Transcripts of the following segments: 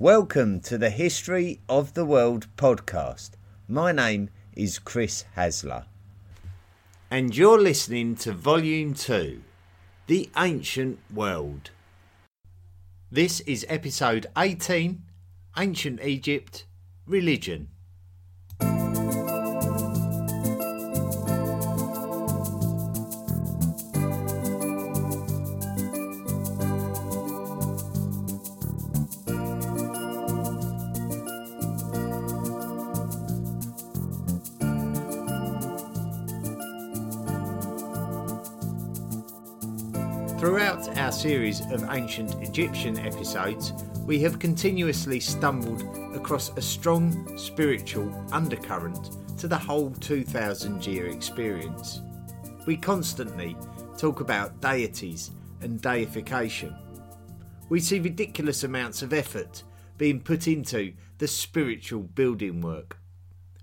Welcome to the History of the World podcast. My name is Chris Hasler. And you're listening to Volume 2 The Ancient World. This is episode 18 Ancient Egypt Religion. Series of ancient Egyptian episodes, we have continuously stumbled across a strong spiritual undercurrent to the whole 2000 year experience. We constantly talk about deities and deification. We see ridiculous amounts of effort being put into the spiritual building work.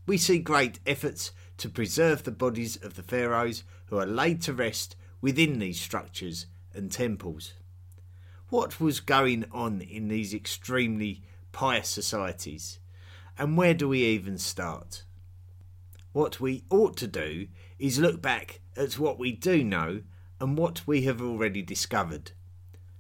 We see great efforts to preserve the bodies of the pharaohs who are laid to rest within these structures and temples. What was going on in these extremely pious societies, and where do we even start? What we ought to do is look back at what we do know and what we have already discovered.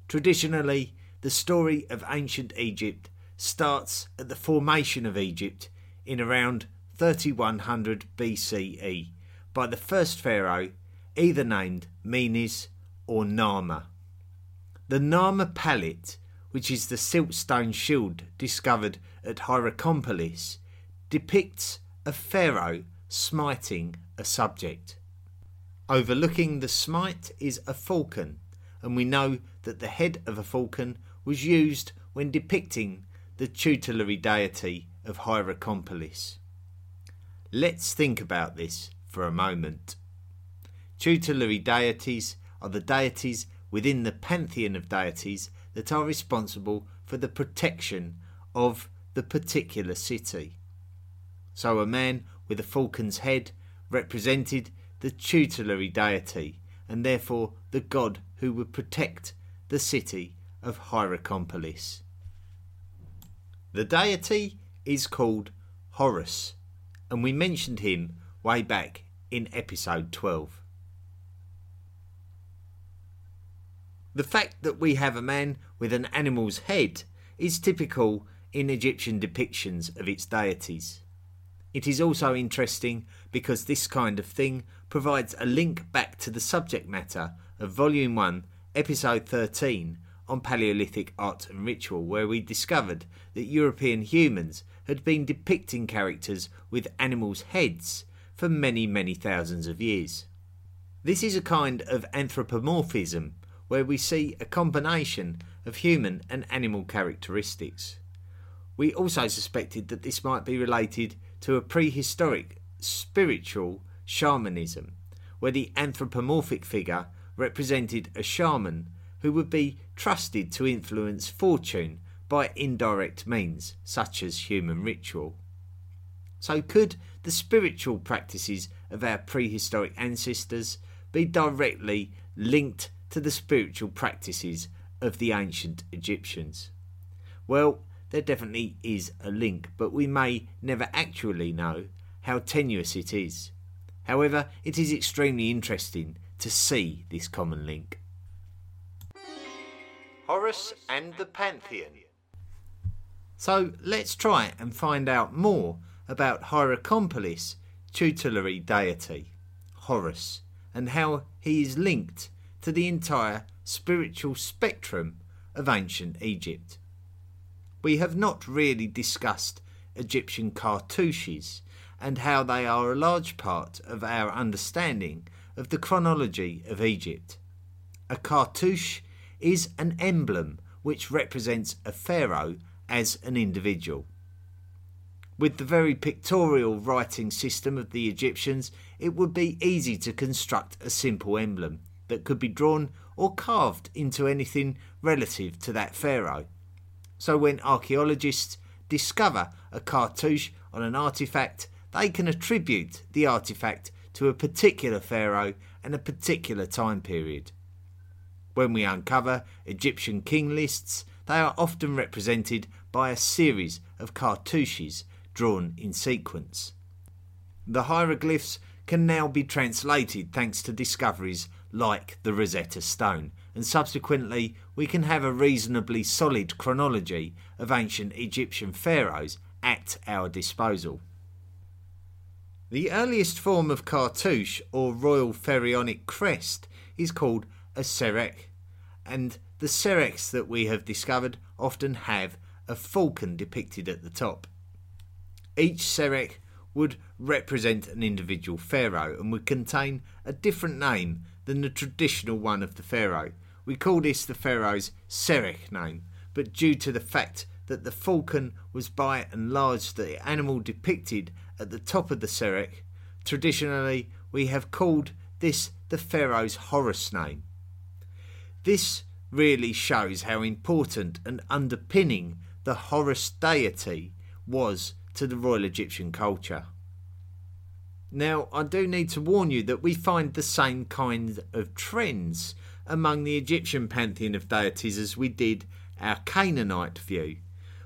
Traditionally, the story of ancient Egypt starts at the formation of Egypt in around 3100 BCE by the first pharaoh, either named Menes or Narmer. The Narmer palette, which is the siltstone shield discovered at Hierakonpolis, depicts a pharaoh smiting a subject. Overlooking the smite is a falcon, and we know that the head of a falcon was used when depicting the tutelary deity of Hierakonpolis. Let's think about this for a moment. Tutelary deities are the deities within the pantheon of deities that are responsible for the protection of the particular city. So a man with a falcon's head represented the tutelary deity and therefore the god who would protect the city of Hierakonpolis. The deity is called Horus, and we mentioned him way back in episode 12. The fact that we have a man with an animal's head is typical in Egyptian depictions of its deities. It is also interesting because this kind of thing provides a link back to the subject matter of Volume 1, Episode 13 on Paleolithic art and ritual, where we discovered that European humans had been depicting characters with animals' heads for many, many thousands of years. This is a kind of anthropomorphism where we see a combination of human and animal characteristics. We also suspected that this might be related to a prehistoric spiritual shamanism, where the anthropomorphic figure represented a shaman who would be trusted to influence fortune by indirect means, such as human ritual. So, could the spiritual practices of our prehistoric ancestors be directly linked to the spiritual practices of the ancient Egyptians? Well, there definitely is a link, but we may never actually know how tenuous it is. However, it is extremely interesting to see this common link. Horus and the Pantheon. So let's try and find out more about Hierakonpolis' tutelary deity, Horus, and how he is linked to the entire spiritual spectrum of ancient Egypt. We have not really discussed Egyptian cartouches and how they are a large part of our understanding of the chronology of Egypt. A cartouche is an emblem which represents a pharaoh as an individual. With the very pictorial writing system of the Egyptians, it would be easy to construct a simple emblem that could be drawn or carved into anything relative to that pharaoh. So when archaeologists discover a cartouche on an artifact, they can attribute the artifact to a particular pharaoh and a particular time period. When we uncover Egyptian king lists, they are often represented by a series of cartouches drawn in sequence. The hieroglyphs can now be translated thanks to discoveries like the Rosetta Stone, and subsequently we can have a reasonably solid chronology of ancient Egyptian pharaohs at our disposal. The earliest form of cartouche or royal pharaonic crest is called a serekh, and the serekhs that we have discovered often have a falcon depicted at the top. Each serekh would represent an individual pharaoh and would contain a different name than the traditional one of the pharaoh. We call this the pharaoh's serekh name, but due to the fact that the falcon was by and large the animal depicted at the top of the serekh, traditionally we have called this the pharaoh's Horus name. This really shows how important and underpinning the Horus deity was to the royal Egyptian culture. Now, I do need to warn you that we find the same kind of trends among the Egyptian pantheon of deities as we did our Canaanite view.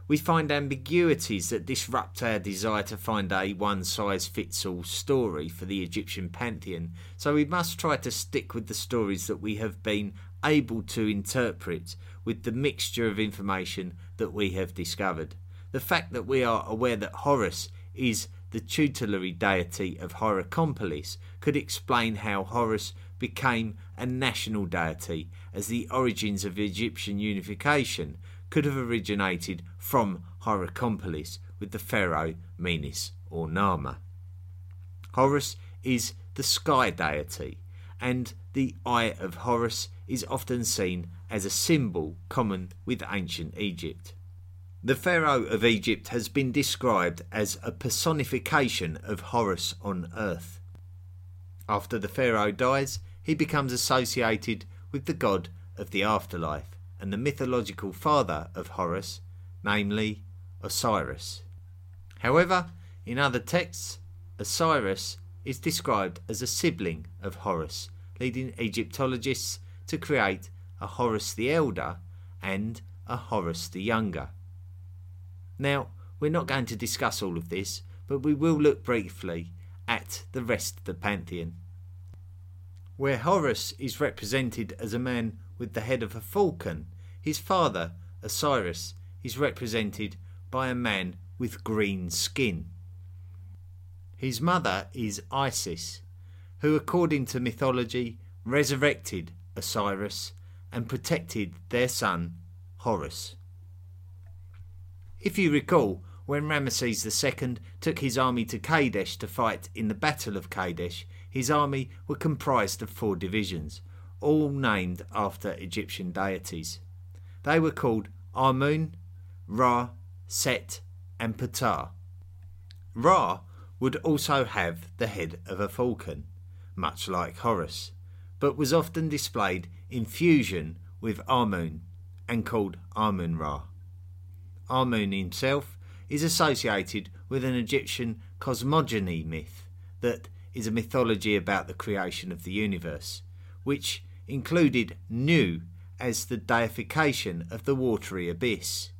We find ambiguities that disrupt our desire to find a one size fits all story for the Egyptian pantheon, so we must try to stick with the stories that we have been able to interpret with the mixture of information that we have discovered. The fact that we are aware that Horus is the tutelary deity of Hierakonpolis could explain how Horus became a national deity, as the origins of Egyptian unification could have originated from Hierakonpolis with the pharaoh Menes or Narmer. Horus is the sky deity, and the Eye of Horus is often seen as a symbol common with ancient Egypt. The Pharaoh of Egypt has been described as a personification of Horus on earth. After the Pharaoh dies, he becomes associated with the god of the afterlife and the mythological father of Horus, namely Osiris. However, in other texts, Osiris is described as a sibling of Horus, leading Egyptologists to create a Horus the Elder and a Horus the Younger. Now, we're not going to discuss all of this, but we will look briefly at the rest of the pantheon. Where Horus is represented as a man with the head of a falcon, his father, Osiris, is represented by a man with green skin. His mother is Isis, who, according to mythology, resurrected Osiris and protected their son Horus. If you recall, when Ramesses II took his army to Kadesh to fight in the Battle of Kadesh, his army were comprised of four divisions, all named after Egyptian deities. They were called Amun, Ra, Set, and Ptah. Ra would also have the head of a falcon, much like Horus, but was often displayed in fusion with Amun and called Amun Ra. Amun himself is associated with an Egyptian cosmogony myth that is a mythology about the creation of the universe, which included Nu as the deification of the watery abyss.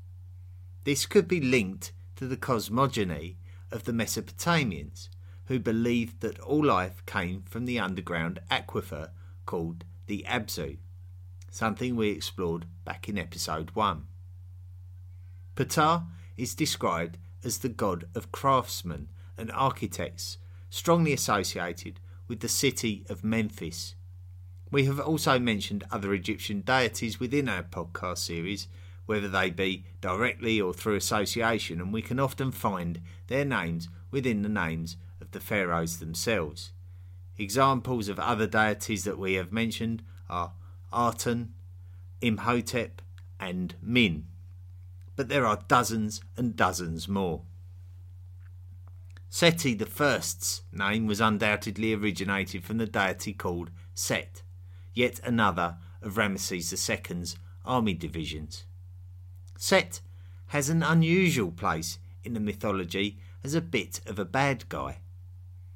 This could be linked to the cosmogony of the Mesopotamians, who believed that all life came from the underground aquifer called the Abzu, something we explored back in episode 1. Ptah is described as the god of craftsmen and architects, strongly associated with the city of Memphis. We have also mentioned other Egyptian deities within our podcast series, whether they be directly or through association, and we can often find their names within the names of the pharaohs themselves. Examples of other deities that we have mentioned are Aten, Imhotep, and Min but there are dozens and dozens more. Seti I's name was undoubtedly originated from the deity called Set, yet another of Ramesses II's army divisions. Set has an unusual place in the mythology as a bit of a bad guy.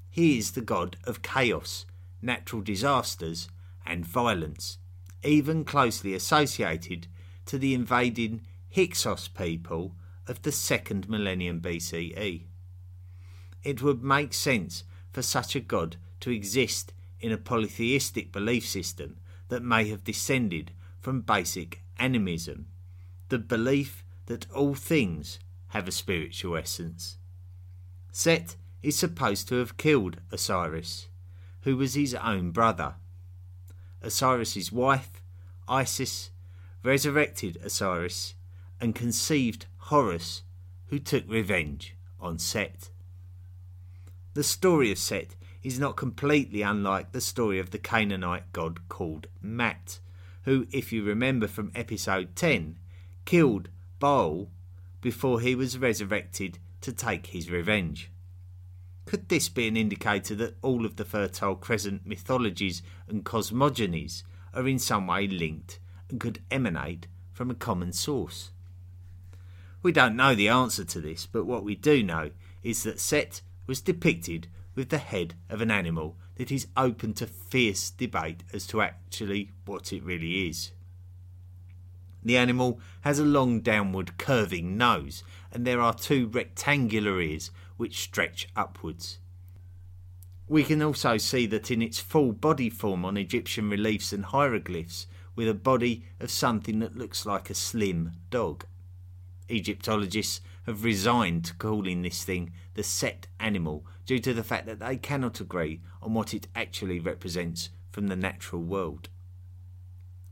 He is the god of chaos, natural disasters, and violence, even closely associated to the invading Hyksos people of the second millennium BCE. It would make sense for such a god to exist in a polytheistic belief system that may have descended from basic animism, the belief that all things have a spiritual essence. Set is supposed to have killed Osiris, who was his own brother. Osiris's wife, Isis, resurrected Osiris and conceived Horus, who took revenge on Set. The story of Set is not completely unlike the story of the Canaanite god called Mot, who, if you remember from episode 10, killed Baal before he was resurrected to take his revenge. Could this be an indicator that all of the Fertile Crescent mythologies and cosmogonies are in some way linked and could emanate from a common source? We don't know the answer to this, but what we do know is that Set was depicted with the head of an animal that is open to fierce debate as to actually what it really is. The animal has a long downward curving nose, and there are two rectangular ears which stretch upwards. We can also see that in its full body form on Egyptian reliefs and hieroglyphs, with a body of something that looks like a slim dog. Egyptologists have resigned to calling this thing the set animal due to the fact that they cannot agree on what it actually represents from the natural world.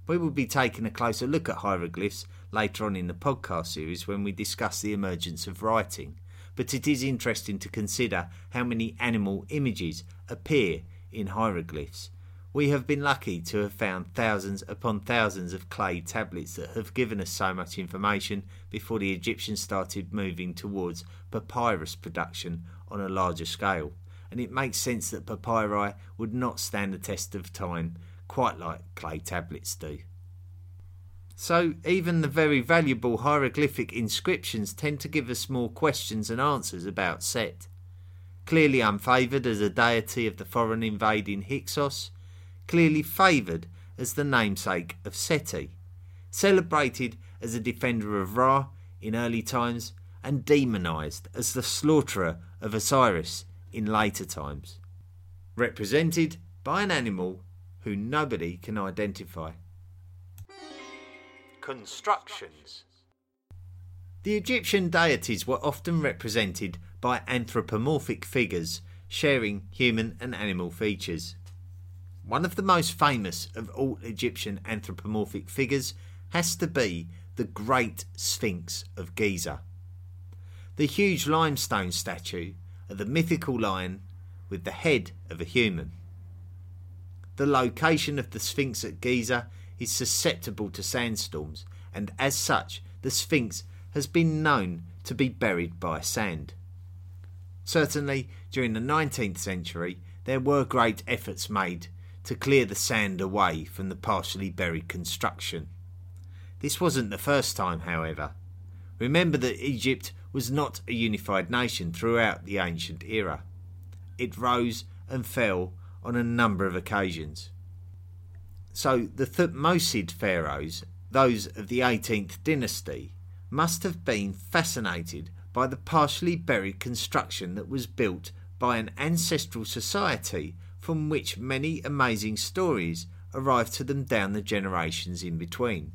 We will be taking a closer look at hieroglyphs later on in the podcast series when we discuss the emergence of writing, but it is interesting to consider how many animal images appear in hieroglyphs. We have been lucky to have found thousands upon thousands of clay tablets that have given us so much information before the Egyptians started moving towards papyrus production on a larger scale, and it makes sense that papyri would not stand the test of time quite like clay tablets do. So, even the very valuable hieroglyphic inscriptions tend to give us more questions and answers about Set. Clearly unfavoured as a deity of the foreign invading Hyksos, clearly favoured as the namesake of Seti, celebrated as a defender of Ra in early times, and demonised as the slaughterer of Osiris in later times. Represented by an animal who nobody can identify. Constructions The Egyptian deities were often represented by anthropomorphic figures sharing human and animal features. One of the most famous of all Egyptian anthropomorphic figures has to be the Great Sphinx of Giza. The huge limestone statue of the mythical lion with the head of a human. The location of the Sphinx at Giza is susceptible to sandstorms, and as such, the Sphinx has been known to be buried by sand. Certainly, during the 19th century, there were great efforts made to clear the sand away from the partially buried construction. This wasn't the first time, however. Remember that Egypt was not a unified nation throughout the ancient era. It rose and fell on a number of occasions. So the Thutmosid pharaohs, those of the 18th dynasty, must have been fascinated by the partially buried construction that was built by an ancestral society from which many amazing stories arrived to them down the generations in between.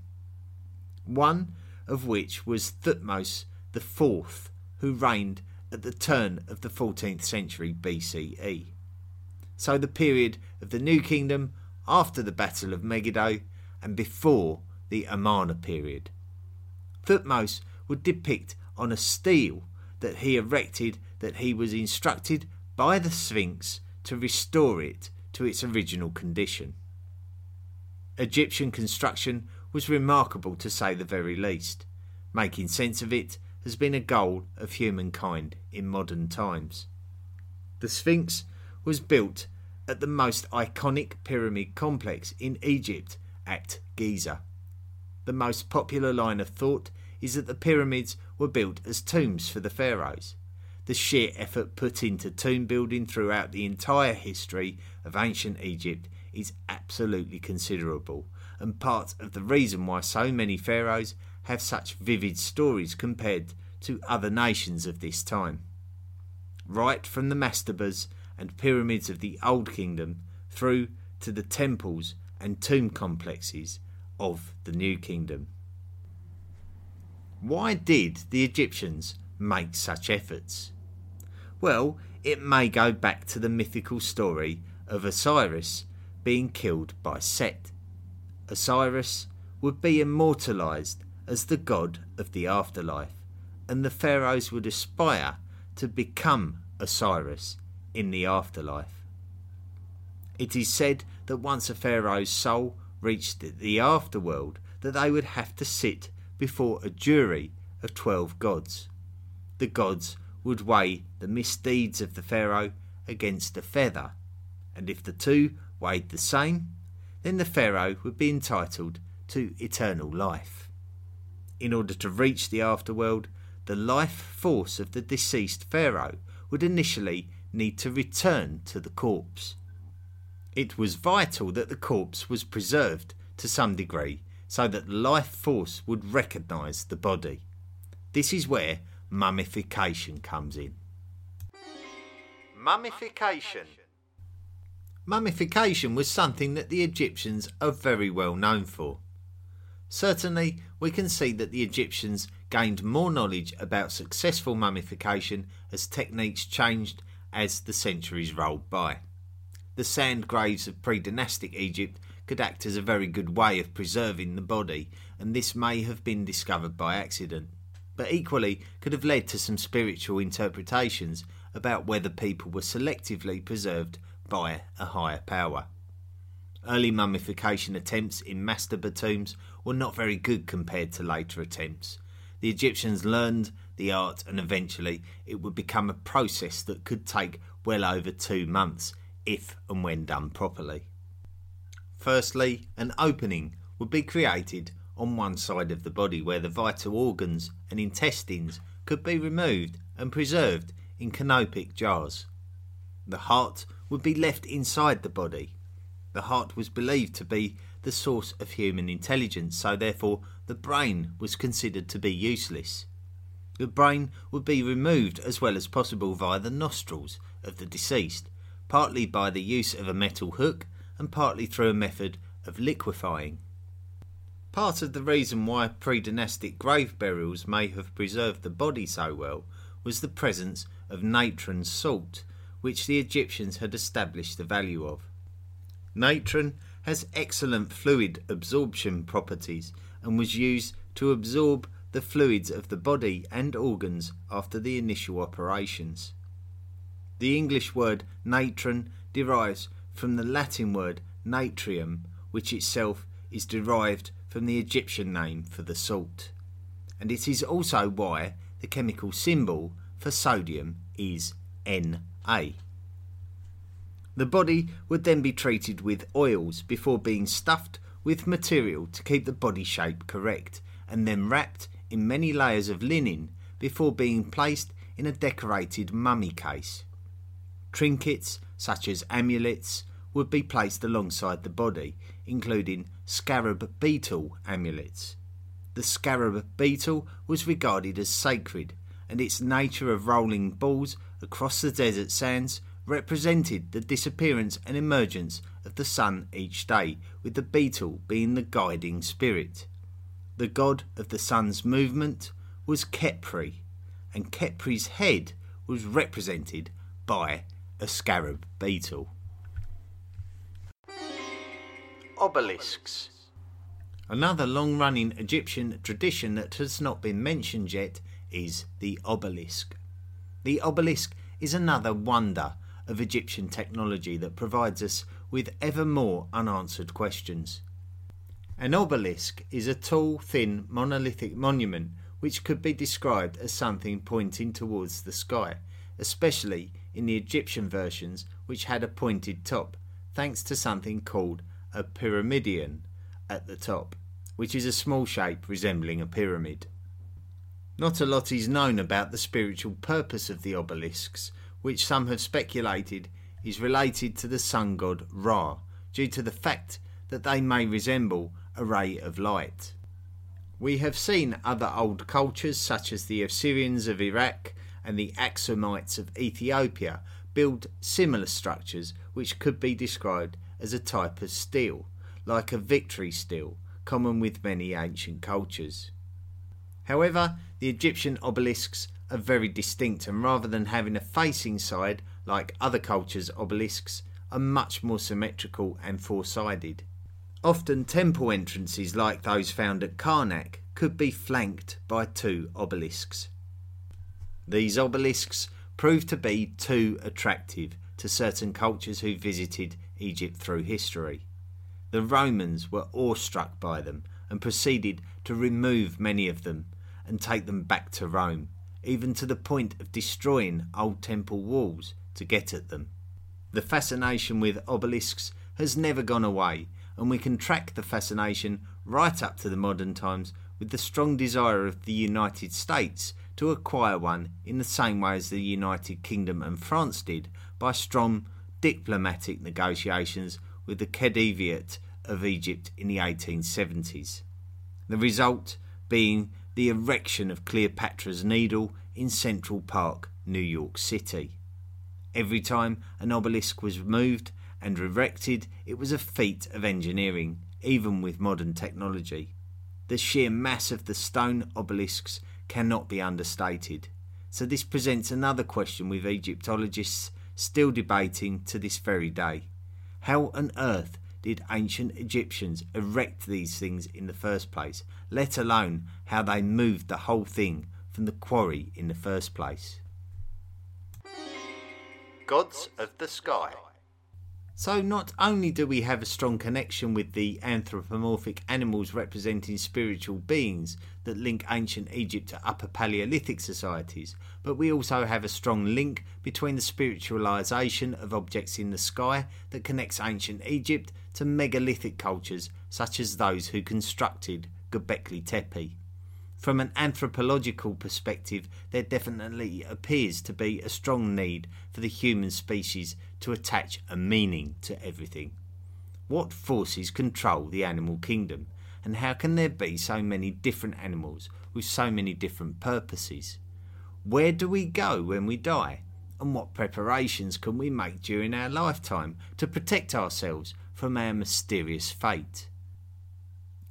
One of which was Thutmose IV, who reigned at the turn of the 14th century BCE so the period of the New Kingdom after the Battle of Megiddo and before the Amarna period. Thutmose would depict on a stele that he erected that he was instructed by the Sphinx to restore it to its original condition. Egyptian construction was remarkable to say the very least. Making sense of it has been a goal of humankind in modern times. The Sphinx was built at the most iconic pyramid complex in Egypt at Giza. The most popular line of thought is that the pyramids were built as tombs for the pharaohs. The sheer effort put into tomb building throughout the entire history of ancient Egypt is absolutely considerable, and part of the reason why so many pharaohs have such vivid stories compared to other nations of this time. Right from the mastabas and pyramids of the Old Kingdom through to the temples and tomb complexes of the New Kingdom. Why did the Egyptians make such efforts? Well, it may go back to the mythical story of Osiris being killed by Set. Osiris would be immortalized as the god of the afterlife, and the pharaohs would aspire to become Osiris in the afterlife. It is said that once a pharaoh's soul reached the afterworld, that they would have to sit before a jury of twelve gods. The gods would weigh the misdeeds of the pharaoh against a feather, and if the two weighed the same, then the pharaoh would be entitled to eternal life. In order to reach the afterworld, the life force of the deceased pharaoh would initially need to return to the corpse. It was vital that the corpse was preserved to some degree so that the life force would recognise the body. This is where mummification comes in. Mummification. Mummification was something that the Egyptians are very well known for. Certainly, we can see that the Egyptians gained more knowledge about successful mummification as techniques changed as the centuries rolled by. The sand graves of pre dynastic Egypt could act as a very good way of preserving the body, and this may have been discovered by accident, but equally could have led to some spiritual interpretations about whether people were selectively preserved by a higher power. Early mummification attempts in mastaba tombs were not very good compared to later attempts. The Egyptians learned the art and eventually it would become a process that could take well over two months if and when done properly. Firstly, an opening would be created on one side of the body where the vital organs and intestines could be removed and preserved in canopic jars. The heart would be left inside the body. The heart was believed to be the source of human intelligence, so therefore the brain was considered to be useless. The brain would be removed as well as possible via the nostrils of the deceased, partly by the use of a metal hook and partly through a method of liquefying. Part of the reason why pre dynastic grave burials may have preserved the body so well was the presence of natron salt, which the Egyptians had established the value of. Natron has excellent fluid absorption properties and was used to absorb the fluids of the body and organs after the initial operations. The English word natron derives from the Latin word natrium, which itself is derived from the Egyptian name for the salt. And it is also why the chemical symbol for sodium is Na. The body would then be treated with oils before being stuffed with material to keep the body shape correct, and then wrapped in many layers of linen before being placed in a decorated mummy case. Trinkets, such as amulets, would be placed alongside the body, including scarab beetle amulets. The scarab beetle was regarded as sacred, and its nature of rolling balls across the desert sands represented the disappearance and emergence of the sun each day, with the beetle being the guiding spirit. The god of the sun's movement was Khepri, and Khepri's head was represented by a scarab beetle. Obelisks. Another long running Egyptian tradition that has not been mentioned yet is the obelisk. The obelisk is another wonder of Egyptian technology that provides us with ever more unanswered questions. An obelisk is a tall, thin, monolithic monument which could be described as something pointing towards the sky, especially in the Egyptian versions which had a pointed top, thanks to something called a pyramidion at the top, which is a small shape resembling a pyramid. Not a lot is known about the spiritual purpose of the obelisks, which some have speculated is related to the sun god Ra, due to the fact that they may resemble a ray of light. We have seen other old cultures, such as the Assyrians of Iraq and the Axumites of Ethiopia, build similar structures which could be described as a type of stele, like a victory stele, common with many ancient cultures. However, the Egyptian obelisks are very distinct, and rather than having a facing side like other cultures' obelisks, are much more symmetrical and four sided. Often, temple entrances like those found at Karnak could be flanked by two obelisks. These obelisks proved to be too attractive to certain cultures who visited Egypt through history. The Romans were awestruck by them and proceeded to remove many of them and take them back to Rome, even to the point of destroying old temple walls to get at them. The fascination with obelisks has never gone away, and we can track the fascination right up to the modern times with the strong desire of the United States to acquire one in the same way as the United Kingdom and France did by strong diplomatic negotiations with the Khediviate of Egypt in the 1870s. The result being the erection of Cleopatra's Needle in Central Park, New York City. Every time an obelisk was moved and erected, it was a feat of engineering, even with modern technology. The sheer mass of the stone obelisks cannot be understated. So, this presents another question with Egyptologists still debating to this very day. How on earth did ancient Egyptians erect these things in the first place, let alone how they moved the whole thing from the quarry in the first place? Gods of the Sky. So, not only do we have a strong connection with the anthropomorphic animals representing spiritual beings that link ancient Egypt to Upper Paleolithic societies, but we also have a strong link between the spiritualization of objects in the sky that connects ancient Egypt to megalithic cultures such as those who constructed Göbekli Tepe. From an anthropological perspective, there definitely appears to be a strong need for the human species to attach a meaning to everything. What forces control the animal kingdom, and how can there be so many different animals with so many different purposes? Where do we go when we die? And what preparations can we make during our lifetime to protect ourselves from our mysterious fate?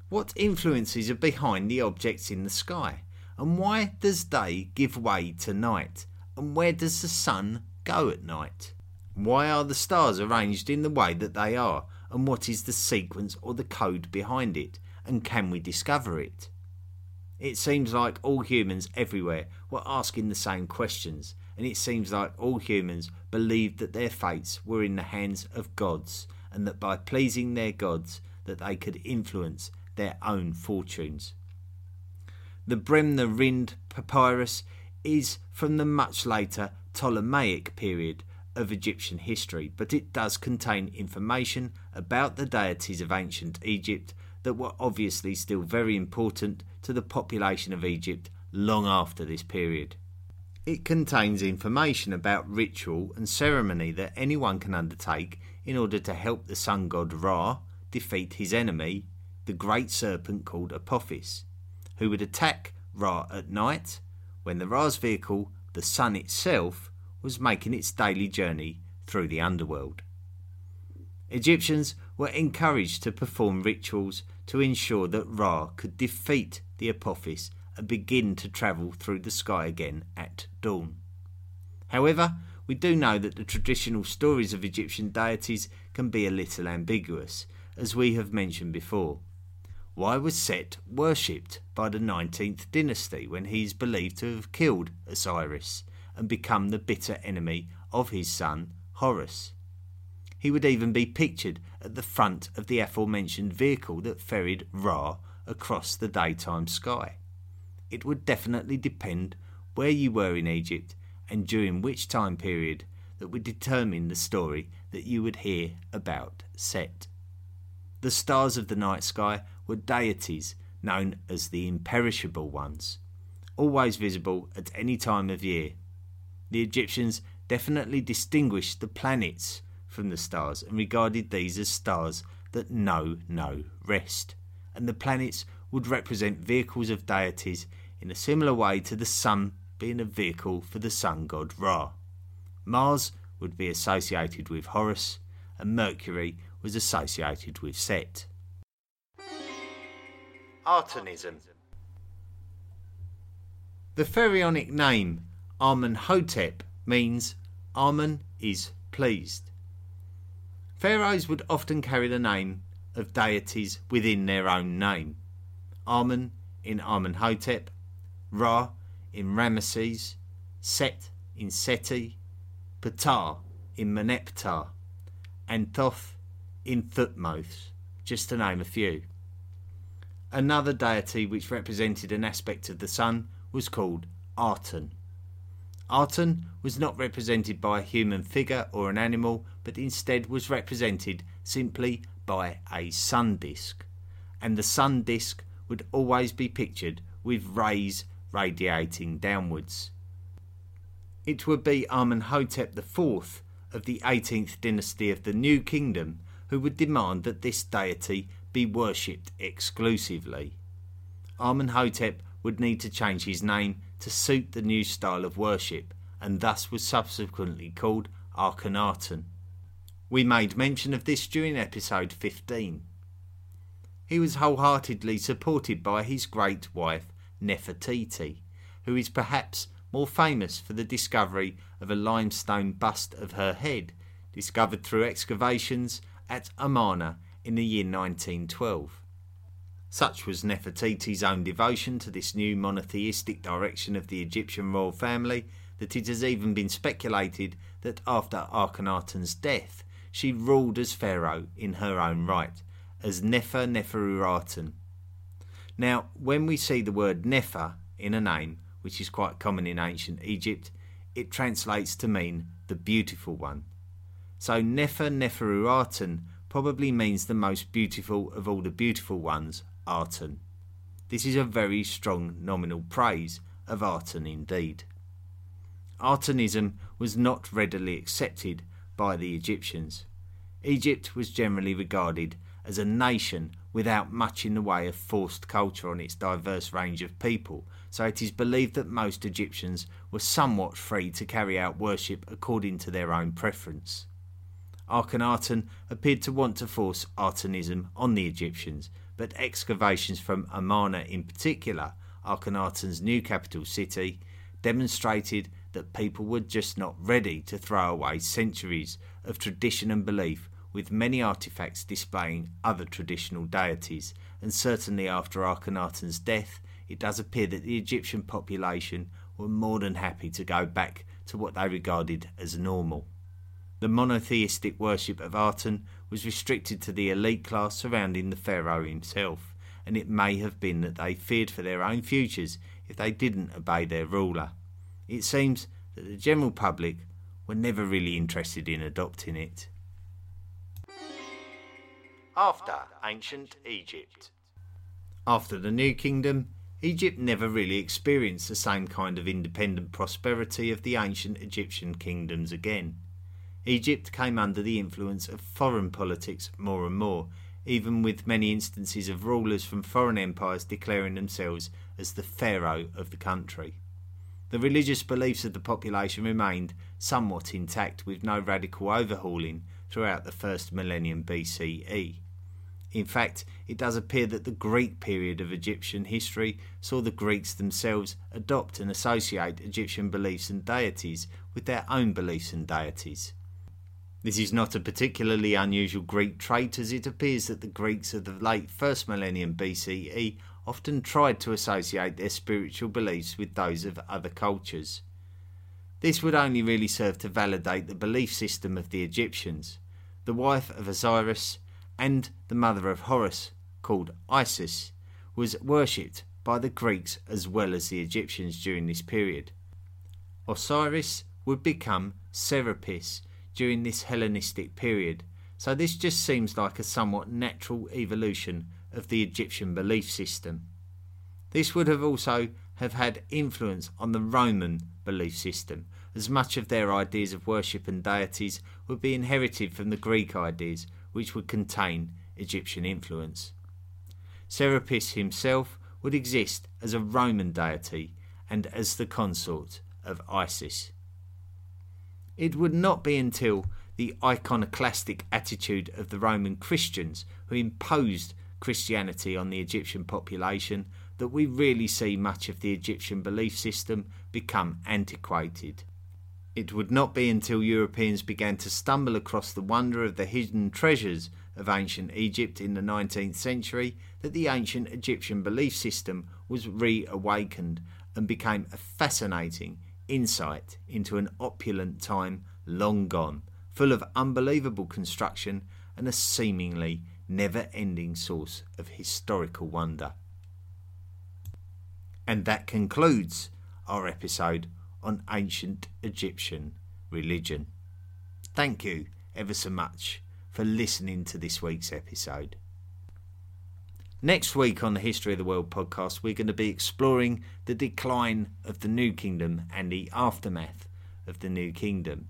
What influences are behind the objects in the sky? And why does day give way to night? And where does the sun go at night? Why are the stars arranged in the way that they are? And what is the sequence or the code behind it? And can we discover it? It seems like all humans everywhere were asking the same questions, and it seems like all humans believed that their fates were in the hands of gods, and that by pleasing their gods that they could influence their own fortunes. The Bremner Rind papyrus is from the much later Ptolemaic period of Egyptian history, but it does contain information about the deities of ancient Egypt that were obviously still very important to the population of Egypt long after this period. It contains information about ritual and ceremony that anyone can undertake in order to help the sun god Ra defeat his enemy, the great serpent called Apophis, who would attack Ra at night when the Ra's vehicle, the sun itself, was making its daily journey through the underworld. Egyptians were encouraged to perform rituals to ensure that Ra could defeat the Apophis and begin to travel through the sky again at dawn. However, we do know that the traditional stories of Egyptian deities can be a little ambiguous, as we have mentioned before. Why was Set worshipped by the 19th dynasty when he is believed to have killed Osiris? and become the bitter enemy of his son Horus. He would even be pictured at the front of the aforementioned vehicle that ferried Ra across the daytime sky. It would definitely depend where you were in Egypt and during which time period that would determine the story that you would hear about Set. The stars of the night sky were deities known as the imperishable ones, always visible at any time of year the Egyptians definitely distinguished the planets from the stars and regarded these as stars that know no rest. And the planets would represent vehicles of deities in a similar way to the sun being a vehicle for the sun god Ra. Mars would be associated with Horus, and Mercury was associated with Set. Atenism The pharaonic name Amenhotep means Amen is pleased. Pharaohs would often carry the name of deities within their own name. Amen in Amenhotep, Ra in Ramesses, Set in Seti, Ptah in Merneptah, and Thoth in Thutmose, just to name a few. Another deity which represented an aspect of the sun was called Aten. Aten was not represented by a human figure or an animal, but instead was represented simply by a sun disk, and the sun disk would always be pictured with rays radiating downwards. It would be Amenhotep IV of the 18th dynasty of the New Kingdom who would demand that this deity be worshipped exclusively. Amenhotep would need to change his name to suit the new style of worship and thus was subsequently called Akhenaten. We made mention of this during episode 15. He was wholeheartedly supported by his great wife Nefertiti, who is perhaps more famous for the discovery of a limestone bust of her head, discovered through excavations at Amarna in the year 1912. Such was Nefertiti's own devotion to this new monotheistic direction of the Egyptian royal family that it has even been speculated that after Akhenaten's death she ruled as pharaoh in her own right, as Nefer Neferuaten. Now, when we see the word Nefer in a name, which is quite common in ancient Egypt, it translates to mean the beautiful one. So Nefer Neferuaten probably means the most beautiful of all the beautiful ones, Aten. This is a very strong nominal praise of Aten indeed. Atenism was not readily accepted by the Egyptians. Egypt was generally regarded as a nation without much in the way of forced culture on its diverse range of people, so it is believed that most Egyptians were somewhat free to carry out worship according to their own preference. Akhenaten appeared to want to force Atenism on the Egyptians, but excavations from Amarna in particular, Akhenaten's new capital city, demonstrated that people were just not ready to throw away centuries of tradition and belief with many artifacts displaying other traditional deities, and certainly after Akhenaten's death, it does appear that the Egyptian population were more than happy to go back to what they regarded as normal. The monotheistic worship of Aten was restricted to the elite class surrounding the pharaoh himself, and it may have been that they feared for their own futures if they didn't obey their ruler. It seems that the general public were never really interested in adopting it after ancient Egypt. After the New Kingdom, Egypt never really experienced the same kind of independent prosperity of the ancient Egyptian kingdoms again. Egypt came under the influence of foreign politics more and more, even with many instances of rulers from foreign empires declaring themselves as the pharaoh of the country. The religious beliefs of the population remained somewhat intact with no radical overhauling throughout the first millennium BCE. In fact, it does appear that the Greek period of Egyptian history saw the Greeks themselves adopt and associate Egyptian beliefs and deities with their own beliefs and deities. This is not a particularly unusual Greek trait, as it appears that the Greeks of the late first millennium BCE often tried to associate their spiritual beliefs with those of other cultures. This would only really serve to validate the belief system of the Egyptians. The wife of Osiris, and the mother of Horus, called Isis, was worshipped by the Greeks as well as the Egyptians during this period. Osiris would become Serapis during this Hellenistic period, so this just seems like a somewhat natural evolution of the Egyptian belief system. This would have also have had influence on the Roman belief system, as much of their ideas of worship and deities would be inherited from the Greek ideas, which would contain Egyptian influence. Serapis himself would exist as a Roman deity and as the consort of Isis. It would not be until the iconoclastic attitude of the Roman Christians who imposed Christianity on the Egyptian population that we really see much of the Egyptian belief system become antiquated. It would not be until Europeans began to stumble across the wonder of the hidden treasures of ancient Egypt in the 19th century that the ancient Egyptian belief system was reawakened and became a fascinating insight into an opulent time long gone, full of unbelievable construction and a seemingly never ending source of historical wonder. And that concludes our episode on ancient Egyptian religion. Thank you ever so much for listening to this week's episode. Next week on the History of the World podcast, we're going to be exploring the decline of the New Kingdom and the aftermath of the New Kingdom.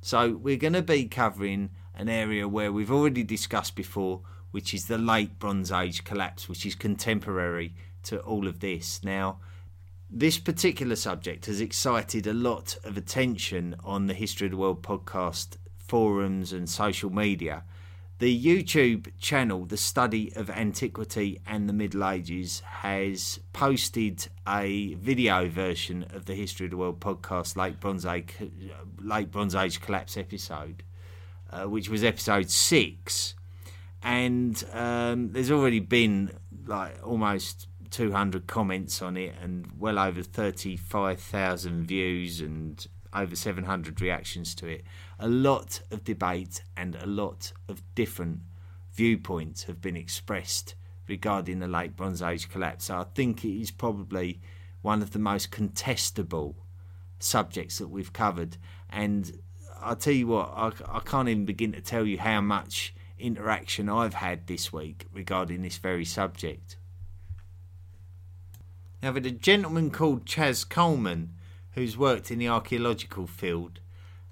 So, we're going to be covering an area where we've already discussed before, which is the late Bronze Age collapse, which is contemporary to all of this. Now, this particular subject has excited a lot of attention on the History of the World podcast forums and social media. The YouTube channel, The Study of Antiquity and the Middle Ages, has posted a video version of the History of the World podcast Late Bronze Age, Late Bronze Age Collapse episode, uh, which was episode six. And um, there's already been like almost 200 comments on it and well over 35,000 views and over 700 reactions to it. A lot of debate and a lot of different viewpoints have been expressed regarding the late Bronze Age collapse. So I think it is probably one of the most contestable subjects that we've covered. And I'll tell you what, I, I can't even begin to tell you how much interaction I've had this week regarding this very subject. Now, with a gentleman called Chaz Coleman who's worked in the archaeological field,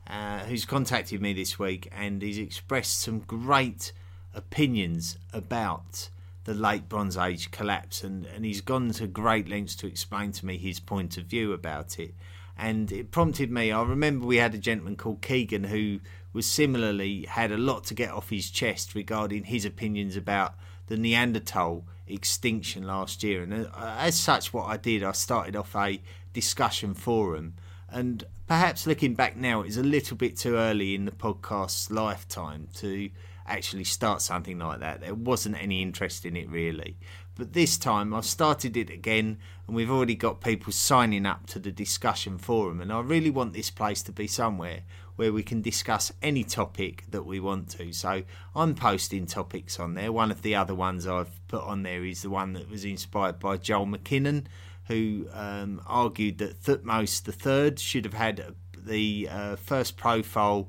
uh, who's contacted me this week and he's expressed some great opinions about the late Bronze Age collapse, and, and he's gone to great lengths to explain to me his point of view about it. And it prompted me. I remember we had a gentleman called Keegan who was similarly had a lot to get off his chest regarding his opinions about the Neanderthal extinction last year. And uh, as such, what I did, I started off a discussion forum. And perhaps looking back now, it's a little bit too early in the podcast's lifetime to actually start something like that. There wasn't any interest in it really. But this time I've started it again and we've already got people signing up to the discussion forum. And I really want this place to be somewhere where we can discuss any topic that we want to. So I'm posting topics on there. One of the other ones I've put on there is the one that was inspired by Joel Mackinnon who um, argued that Thutmose III should have had the uh, first profile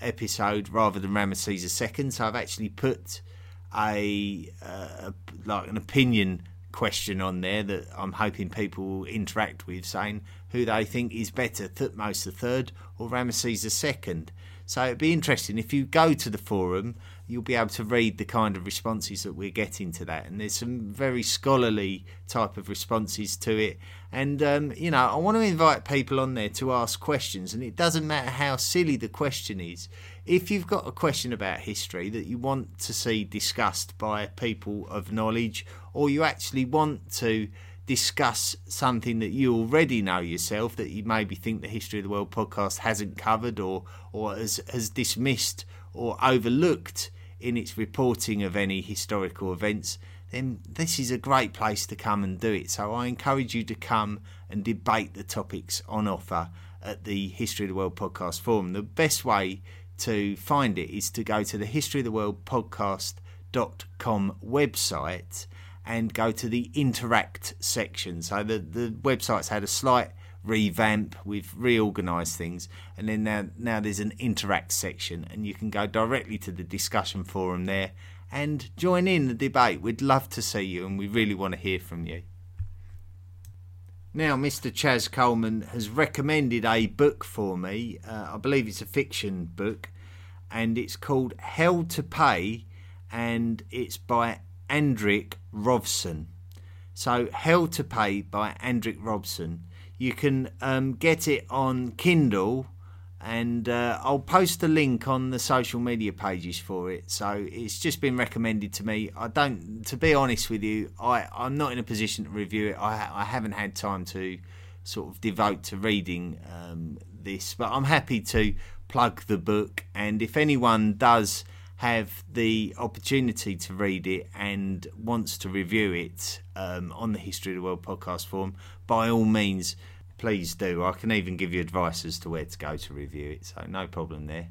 episode rather than Ramesses II. So I've actually put a, uh, like an opinion question on there that I'm hoping people will interact with, saying who they think is better, Thutmose III or Ramesses II. So it'd be interesting if you go to the forum, you'll be able to read the kind of responses that we're getting to that. And there's some very scholarly type of responses to it. And, um, you know, I want to invite people on there to ask questions. And it doesn't matter how silly the question is. If you've got a question about history that you want to see discussed by people of knowledge, or you actually want to discuss something that you already know yourself that you maybe think the History of the World podcast hasn't covered or, or has, has dismissed or overlooked in its reporting of any historical events, then this is a great place to come and do it. So I encourage you to come and debate the topics on offer at the History of the World podcast forum. The best way to find it is to go to the History of the World podcast.com website and go to the interact section. So the, the website's had a slight revamp, we've reorganized things, and then now, now there's an interact section, and you can go directly to the discussion forum there and join in the debate. We'd love to see you, and we really want to hear from you. Now, Mr. Chaz Coleman has recommended a book for me. Uh, I believe it's a fiction book, and it's called Hell to Pay, and it's by Andric Robson. So, Hell to Pay by Andric Robson. You can um, get it on Kindle, and uh, I'll post a link on the social media pages for it. So it's just been recommended to me. I don't, to be honest with you, I I'm not in a position to review it. I I haven't had time to sort of devote to reading um, this, but I'm happy to plug the book. And if anyone does have the opportunity to read it and wants to review it um, on the History of the World podcast forum, by all means, please do. I can even give you advice as to where to go to review it, so no problem there.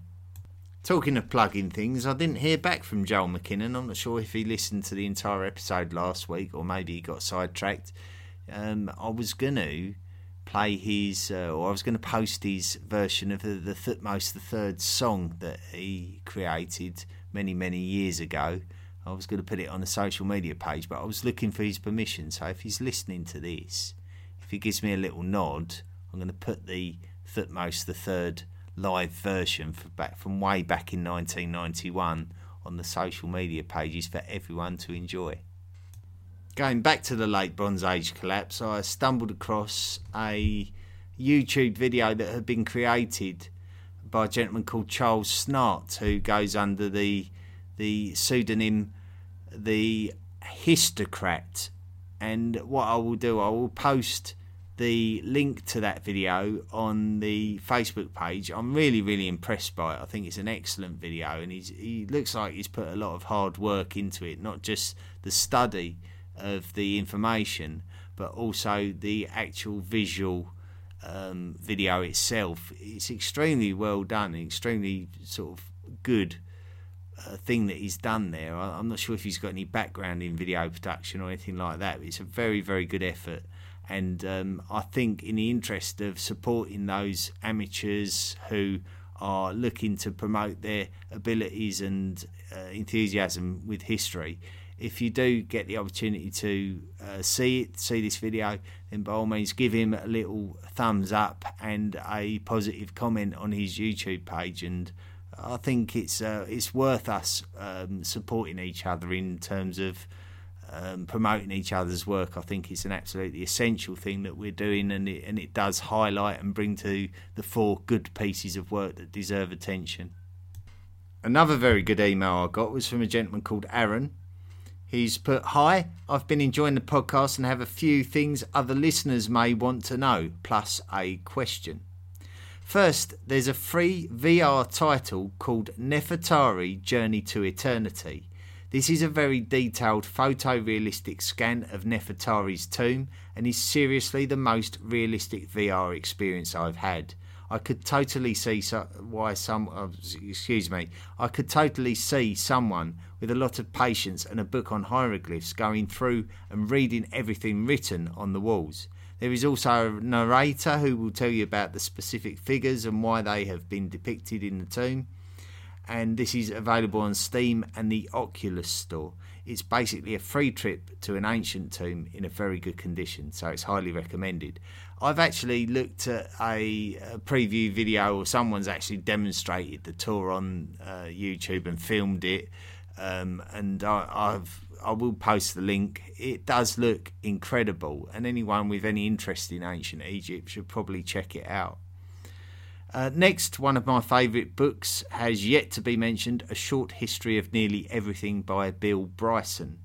Talking of plugging things, I didn't hear back from Joel McKinnon. I'm not sure if he listened to the entire episode last week or maybe he got sidetracked. Um, I was going to play his, uh, or I was going to post his version of the, the Thutmose the Third song that he created many, many years ago. I was going to put it on a social media page, but I was looking for his permission. So if he's listening to this, if he gives me a little nod, I'm going to put the Thutmose the Third live version back from way back in 1991 on the social media pages for everyone to enjoy. Going back to the late Bronze Age collapse, I stumbled across a YouTube video that had been created by a gentleman called Charles Snart, who goes under the the pseudonym the Histocrat. And what I will do, I will post the link to that video on the Facebook page. I'm really, really impressed by it. I think it's an excellent video, and he's, he looks like he's put a lot of hard work into it, not just the study of the information, but also the actual visual um, video itself. It's extremely well done, extremely sort of good uh, thing that he's done there. I, I'm not sure if he's got any background in video production or anything like that, it's a very, very good effort and um, I think, in the interest of supporting those amateurs who are looking to promote their abilities and uh, enthusiasm with history, if you do get the opportunity to uh, see it, see this video, then by all means give him a little thumbs up and a positive comment on his YouTube page. And I think it's uh, it's worth us um, supporting each other in terms of um, promoting each other's work. I think it's an absolutely essential thing that we're doing, and it, and it does highlight and bring to the fore good pieces of work that deserve attention. Another very good email I got was from a gentleman called Aaron. He's put, Hi, I've been enjoying the podcast and have a few things other listeners may want to know, plus a question. First, there's a free VR title called Nefertari Journey to Eternity this is a very detailed photorealistic scan of Nefertari's tomb and is seriously the most realistic VR experience I've had. I could totally see so, why some uh, excuse me. I could totally see someone with a lot of patience and a book on hieroglyphs going through and reading everything written on the walls. There is also a narrator who will tell you about the specific figures and why they have been depicted in the tomb and this is available on Steam and the Oculus Store. It's basically a free trip to an ancient tomb in a very good condition, so it's highly recommended. I've actually looked at a, a preview video, or someone's actually demonstrated the tour on uh, YouTube and filmed it, um, and I, I've I will post the link. It does look incredible, and anyone with any interest in ancient Egypt should probably check it out. Uh, next, one of my favourite books has yet to be mentioned A Short History of Nearly Everything by Bill Bryson.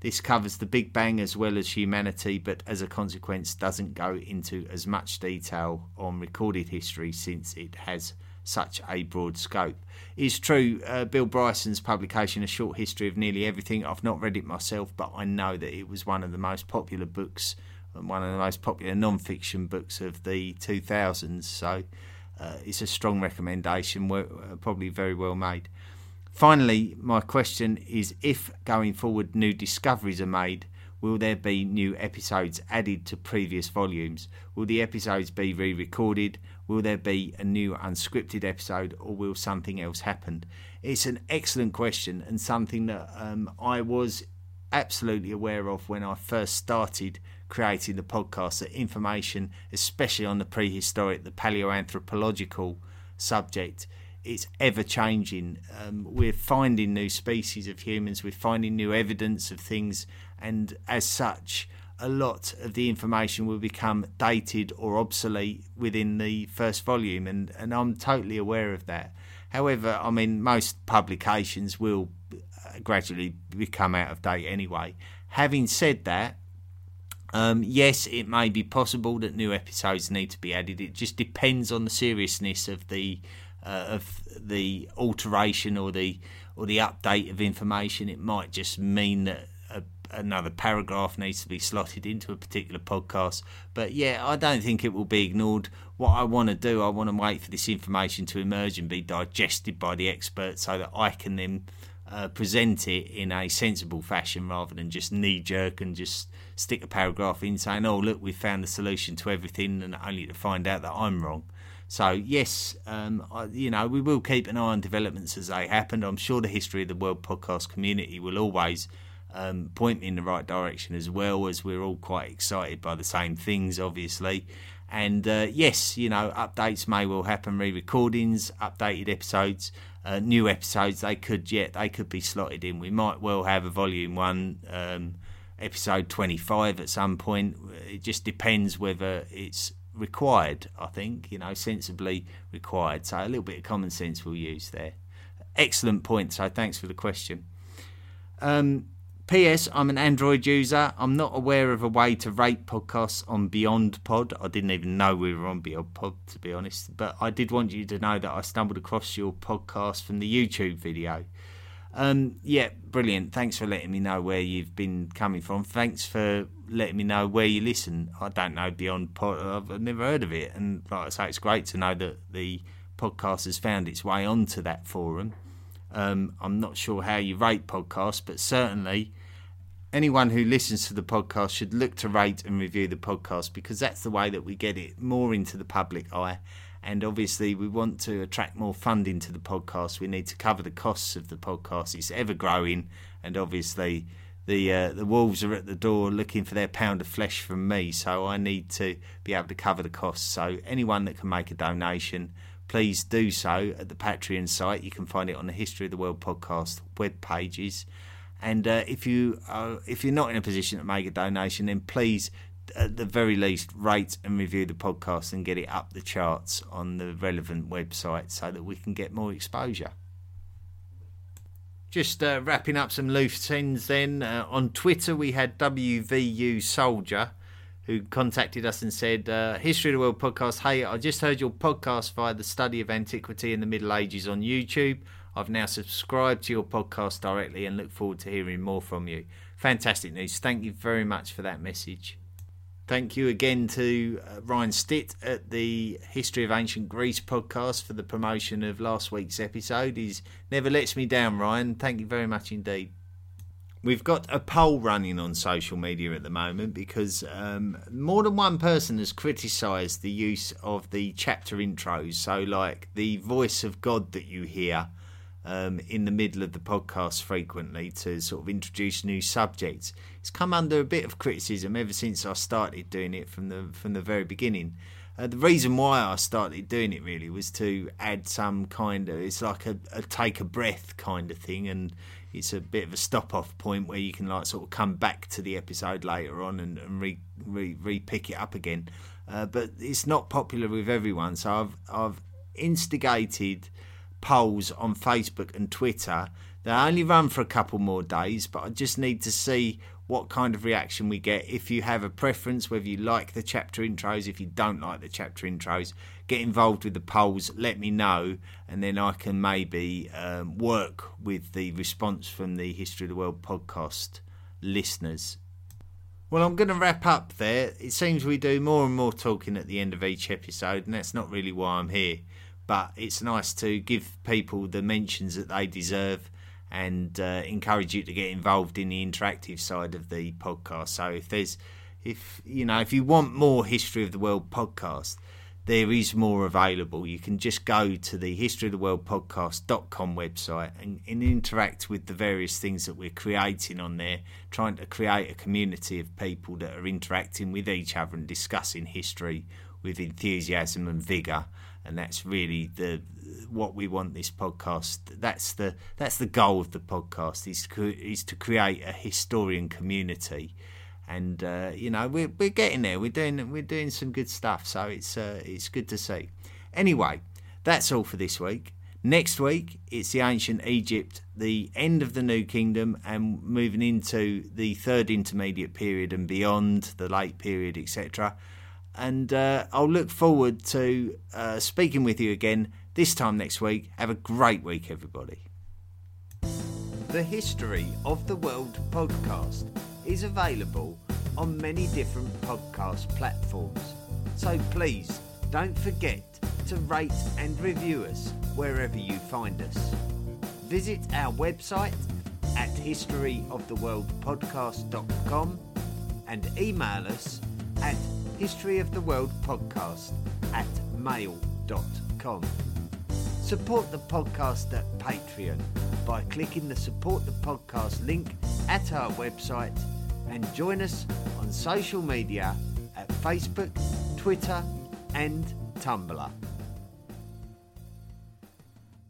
This covers the Big Bang as well as humanity, but as a consequence, doesn't go into as much detail on recorded history since it has such a broad scope. It's true, uh, Bill Bryson's publication, A Short History of Nearly Everything, I've not read it myself, but I know that it was one of the most popular books, one of the most popular non fiction books of the 2000s. So uh, it's a strong recommendation, uh, probably very well made. Finally, my question is if going forward new discoveries are made, will there be new episodes added to previous volumes? Will the episodes be re recorded? Will there be a new unscripted episode or will something else happen? It's an excellent question and something that um, I was absolutely aware of when I first started creating the podcast that information, especially on the prehistoric, the paleoanthropological subject, it's ever changing. Um, we're finding new species of humans, we're finding new evidence of things, and as such, a lot of the information will become dated or obsolete within the first volume, and, and I'm totally aware of that. However, I mean, most publications will uh, gradually become out of date anyway. Having said that, um, yes, it may be possible that new episodes need to be added. It just depends on the seriousness of the uh, of the alteration or the or the update of information. It might just mean that a, another paragraph needs to be slotted into a particular podcast. But yeah, I don't think it will be ignored. What I want to do, I want to wait for this information to emerge and be digested by the experts so that I can then uh, present it in a sensible fashion rather than just knee jerk and just stick a paragraph in saying, "Oh, look, we've found the solution to everything," and only to find out that I'm wrong. So yes, um, I, you know, we will keep an eye on developments as they happen. I'm sure the history of the world podcast community will always um, point in the right direction as well as we're all quite excited by the same things, obviously. And uh, yes, you know, updates may well happen, re-recordings, updated episodes uh, new episodes they could yet they could be slotted in. We might well have a volume one, um, episode twenty five at some point. It just depends whether it's required. I think you know sensibly required. So a little bit of common sense we'll use there. Excellent point. So thanks for the question. Um, P.S. I'm an Android user. I'm not aware of a way to rate podcasts on Beyond Pod. I didn't even know we were on Beyond Pod, to be honest. But I did want you to know that I stumbled across your podcast from the YouTube video. Um, yeah, brilliant. Thanks for letting me know where you've been coming from. Thanks for letting me know where you listen. I don't know Beyond Pod. I've never heard of it. And like I say, it's great to know that the podcast has found its way onto that forum. Um, I'm not sure how you rate podcasts, but certainly anyone who listens to the podcast should look to rate and review the podcast because that's the way that we get it more into the public eye. And obviously, we want to attract more funding to the podcast. We need to cover the costs of the podcast. It's ever growing, and obviously, the uh, the wolves are at the door looking for their pound of flesh from me. So I need to be able to cover the costs. So anyone that can make a donation, please do so at the Patreon site. You can find it on the History of the World podcast web pages. And uh, if you are, if you're not in a position to make a donation, then please, at the very least, rate and review the podcast and get it up the charts on the relevant website so that we can get more exposure. Just uh, wrapping up some loose ends then. Uh, on Twitter, we had WVU Soldier who contacted us and said, uh, History of the World podcast. Hey, I just heard your podcast via the study of antiquity in the Middle Ages on YouTube. I've now subscribed to your podcast directly and look forward to hearing more from you. Fantastic news. Thank you very much for that message. Thank you again to uh, Ryan Stitt at the History of Ancient Greece podcast for the promotion of last week's episode. He's never lets me down, Ryan. Thank you very much indeed. We've got a poll running on social media at the moment because um, more than one person has criticised the use of the chapter intros. So, like the voice of God that you hear um, in the middle of the podcast frequently to sort of introduce new subjects. It's come under a bit of criticism ever since I started doing it from the from the very beginning. Uh, the reason why I started doing it really was to add some kind of it's like a, a take a breath kind of thing, and it's a bit of a stop off point where you can like sort of come back to the episode later on and, and re, re re pick it up again. Uh, but it's not popular with everyone, so I've I've instigated polls on Facebook and Twitter. They only run for a couple more days, but I just need to see what kind of reaction we get. If you have a preference, whether you like the chapter intros, if you don't like the chapter intros, get involved with the polls, let me know, and then I can maybe um, work with the response from the History of the World podcast listeners. Well, I'm going to wrap up there. It seems we do more and more talking at the end of each episode, and that's not really why I'm here but it's nice to give people the mentions that they deserve and uh, encourage you to get involved in the interactive side of the podcast. So if there's if you know if you want more history of the world podcast, there is more available. You can just go to the history of the world podcast.com website and, and interact with the various things that we're creating on there, trying to create a community of people that are interacting with each other and discussing history with enthusiasm and vigour, and that's really the what we want this podcast. That's the that's the goal of the podcast is to, is to create a historian community, and uh, you know we're we're getting there. We're doing we're doing some good stuff, so it's uh, it's good to see. Anyway, that's all for this week. Next week, it's the ancient Egypt, the end of the New Kingdom, and moving into the third intermediate period and beyond, the late period, etc. And uh, I'll look forward to uh, speaking with you again this time next week. Have a great week, everybody. The History of the World podcast is available on many different podcast platforms. So please don't forget to rate and review us wherever you find us. Visit our website at historyoftheworldpodcast.com and email us at historyoftheworldpodcast at mail.com. Support the podcast at Patreon by clicking the support the podcast link at our website and join us on social media at Facebook, Twitter, and Tumblr.